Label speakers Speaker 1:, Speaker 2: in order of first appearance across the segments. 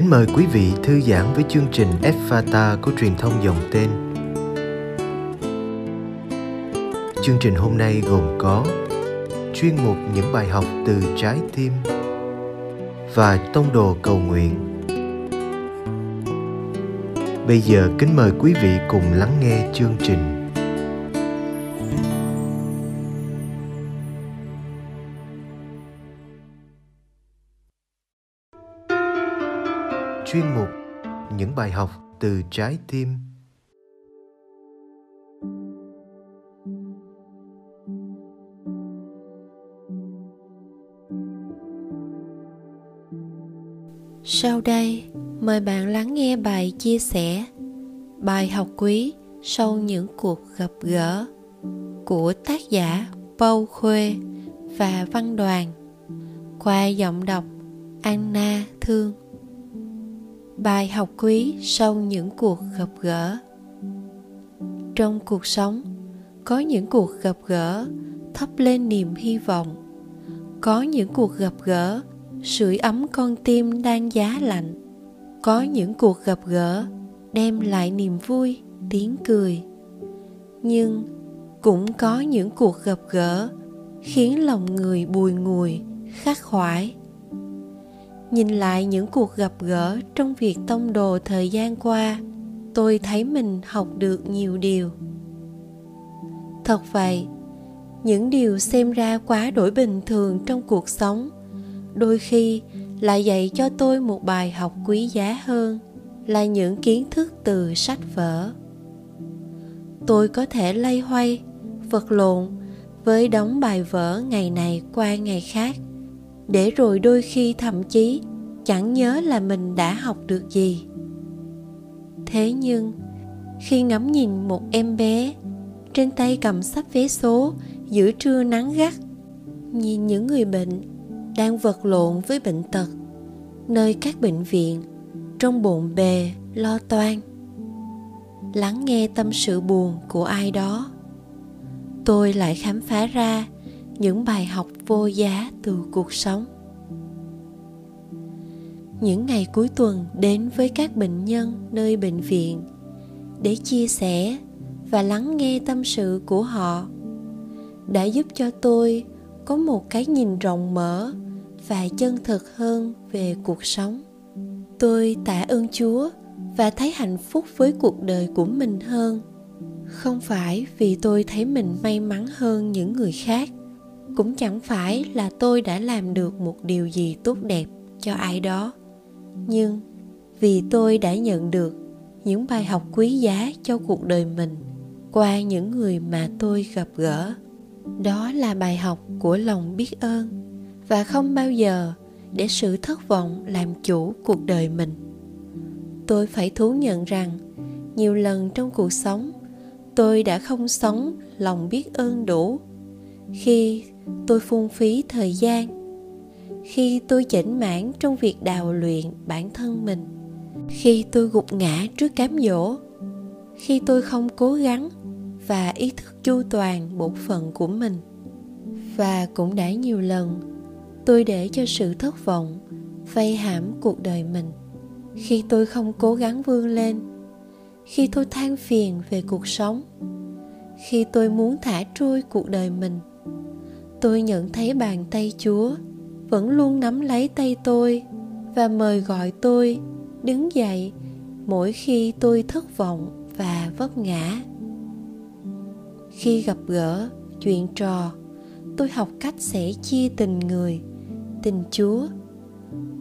Speaker 1: Kính mời quý vị thư giãn với chương trình Fata của truyền thông dòng tên. Chương trình hôm nay gồm có chuyên mục những bài học từ trái tim và tông đồ cầu nguyện. Bây giờ kính mời quý vị cùng lắng nghe chương trình. Chuyên mục những bài học từ trái tim.
Speaker 2: Sau đây, mời bạn lắng nghe bài chia sẻ, bài học quý sau những cuộc gặp gỡ của tác giả Bâu Khuê và Văn Đoàn. Qua giọng đọc Anna Thương bài học quý sau những cuộc gặp gỡ. Trong cuộc sống, có những cuộc gặp gỡ thắp lên niềm hy vọng. Có những cuộc gặp gỡ, sưởi ấm con tim đang giá lạnh. Có những cuộc gặp gỡ, đem lại niềm vui, tiếng cười. Nhưng cũng có những cuộc gặp gỡ khiến lòng người bùi ngùi, khắc khoải nhìn lại những cuộc gặp gỡ trong việc tông đồ thời gian qua, tôi thấy mình học được nhiều điều. Thật vậy, những điều xem ra quá đổi bình thường trong cuộc sống, đôi khi lại dạy cho tôi một bài học quý giá hơn, là những kiến thức từ sách vở. Tôi có thể lay hoay, vật lộn với đống bài vở ngày này qua ngày khác, để rồi đôi khi thậm chí chẳng nhớ là mình đã học được gì. Thế nhưng, khi ngắm nhìn một em bé trên tay cầm sắp vé số giữa trưa nắng gắt, nhìn những người bệnh đang vật lộn với bệnh tật nơi các bệnh viện trong bộn bề lo toan, lắng nghe tâm sự buồn của ai đó, tôi lại khám phá ra những bài học vô giá từ cuộc sống những ngày cuối tuần đến với các bệnh nhân nơi bệnh viện để chia sẻ và lắng nghe tâm sự của họ. Đã giúp cho tôi có một cái nhìn rộng mở và chân thực hơn về cuộc sống. Tôi tạ ơn chúa và thấy hạnh phúc với cuộc đời của mình hơn. Không phải vì tôi thấy mình may mắn hơn những người khác, cũng chẳng phải là tôi đã làm được một điều gì tốt đẹp cho ai đó nhưng vì tôi đã nhận được những bài học quý giá cho cuộc đời mình qua những người mà tôi gặp gỡ, đó là bài học của lòng biết ơn và không bao giờ để sự thất vọng làm chủ cuộc đời mình. Tôi phải thú nhận rằng nhiều lần trong cuộc sống, tôi đã không sống lòng biết ơn đủ. Khi tôi phung phí thời gian khi tôi chỉnh mãn trong việc đào luyện bản thân mình. Khi tôi gục ngã trước cám dỗ, khi tôi không cố gắng và ý thức chu toàn bổn phận của mình. Và cũng đã nhiều lần, tôi để cho sự thất vọng vây hãm cuộc đời mình. Khi tôi không cố gắng vươn lên, khi tôi than phiền về cuộc sống, khi tôi muốn thả trôi cuộc đời mình, tôi nhận thấy bàn tay chúa vẫn luôn nắm lấy tay tôi và mời gọi tôi đứng dậy mỗi khi tôi thất vọng và vấp ngã. Khi gặp gỡ, chuyện trò, tôi học cách sẻ chia tình người, tình chúa.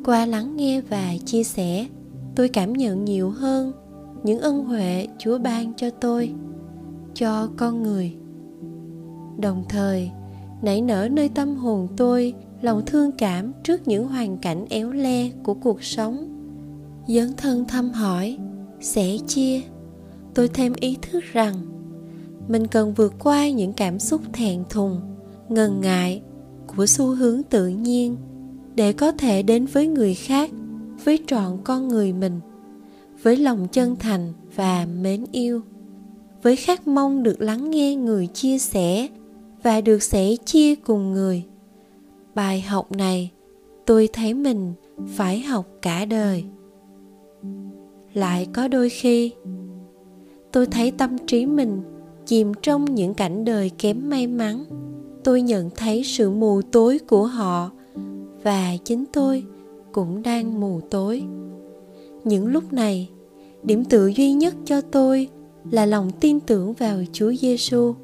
Speaker 2: Qua lắng nghe và chia sẻ, tôi cảm nhận nhiều hơn những ân huệ chúa ban cho tôi, cho con người. Đồng thời, nảy nở nơi tâm hồn tôi lòng thương cảm trước những hoàn cảnh éo le của cuộc sống. Dấn thân thăm hỏi, sẻ chia. Tôi thêm ý thức rằng, mình cần vượt qua những cảm xúc thẹn thùng, ngần ngại của xu hướng tự nhiên để có thể đến với người khác, với trọn con người mình, với lòng chân thành và mến yêu, với khát mong được lắng nghe người chia sẻ và được sẻ chia cùng người bài học này tôi thấy mình phải học cả đời. Lại có đôi khi tôi thấy tâm trí mình chìm trong những cảnh đời kém may mắn. Tôi nhận thấy sự mù tối của họ và chính tôi cũng đang mù tối. Những lúc này điểm tựa duy nhất cho tôi là lòng tin tưởng vào Chúa Giêsu,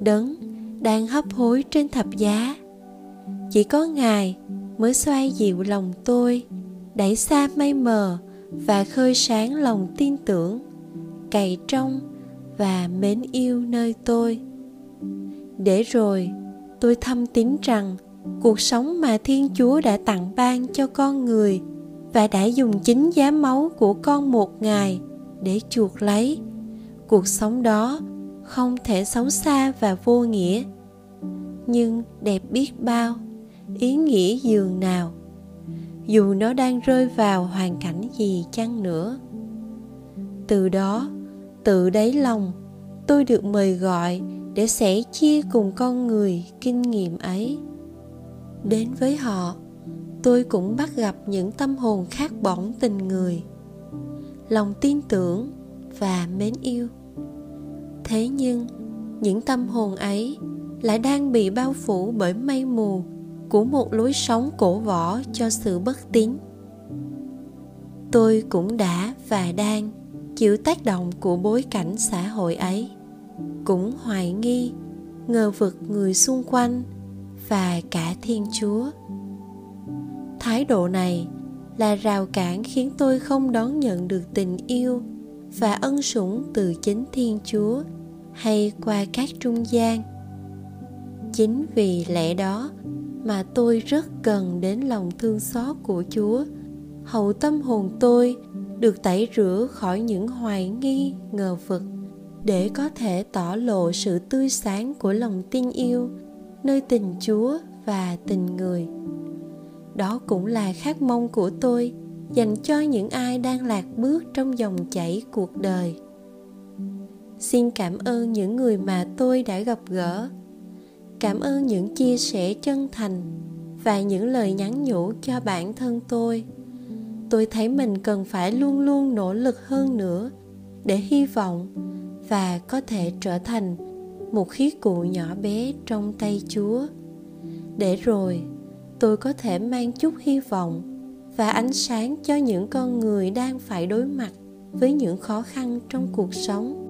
Speaker 2: đấng đang hấp hối trên thập giá. Chỉ có Ngài mới xoay dịu lòng tôi, đẩy xa mây mờ và khơi sáng lòng tin tưởng, cày trong và mến yêu nơi tôi. Để rồi tôi thâm tín rằng cuộc sống mà Thiên Chúa đã tặng ban cho con người và đã dùng chính giá máu của con một ngày để chuộc lấy cuộc sống đó không thể xấu xa và vô nghĩa nhưng đẹp biết bao ý nghĩa dường nào. Dù nó đang rơi vào hoàn cảnh gì chăng nữa. Từ đó tự đáy lòng, tôi được mời gọi để sẻ chia cùng con người kinh nghiệm ấy. Đến với họ, tôi cũng bắt gặp những tâm hồn khác bỏng tình người. Lòng tin tưởng và mến yêu. Thế nhưng, những tâm hồn ấy lại đang bị bao phủ bởi mây mù của một lối sống cổ võ cho sự bất tín. Tôi cũng đã và đang chịu tác động của bối cảnh xã hội ấy, cũng hoài nghi, ngờ vực người xung quanh và cả thiên chúa. Thái độ này là rào cản khiến tôi không đón nhận được tình yêu và ân sủng từ chính thiên chúa hay qua các trung gian. Chính vì lẽ đó mà tôi rất cần đến lòng thương xót của chúa. Hậu tâm hồn tôi được tẩy rửa khỏi những hoài nghi, ngờ vực, để có thể tỏ lộ sự tươi sáng của lòng tin yêu, nơi tình chúa và tình người. Đó cũng là khát mong của tôi, dành cho những ai đang lạc bước trong dòng chảy cuộc đời. Xin cảm ơn những người mà tôi đã gặp gỡ cảm ơn những chia sẻ chân thành và những lời nhắn nhủ cho bản thân tôi. Tôi thấy mình cần phải luôn luôn nỗ lực hơn nữa để hy vọng và có thể trở thành một khí cụ nhỏ bé trong tay chúa. Để rồi, tôi có thể mang chút hy vọng và ánh sáng cho những con người đang phải đối mặt với những khó khăn trong cuộc sống.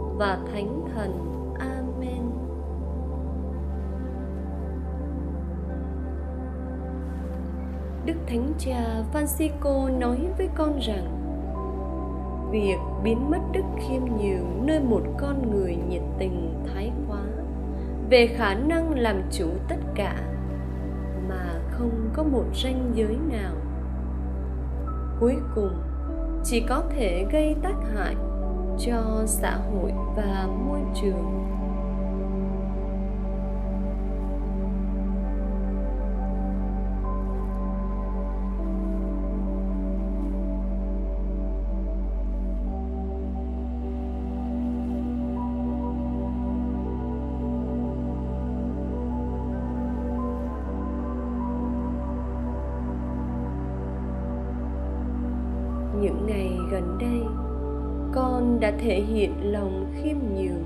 Speaker 3: và Thánh Thần. Amen. Đức Thánh Cha Francisco nói với con rằng, việc biến mất đức khiêm nhường nơi một con người nhiệt tình, thái quá, về khả năng làm chủ tất cả, mà không có một ranh giới nào cuối cùng, chỉ có thể gây tác hại cho xã hội và môi trường.
Speaker 2: Những ngày gần đây đã thể hiện lòng khiêm nhường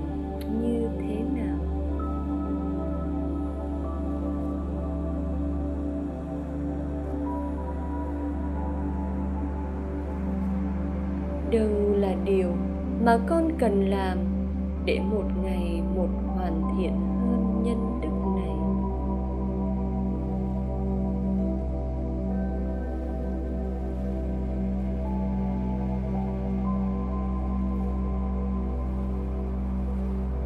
Speaker 2: như thế nào? Đâu là điều mà con cần làm để một ngày một hoàn thiện?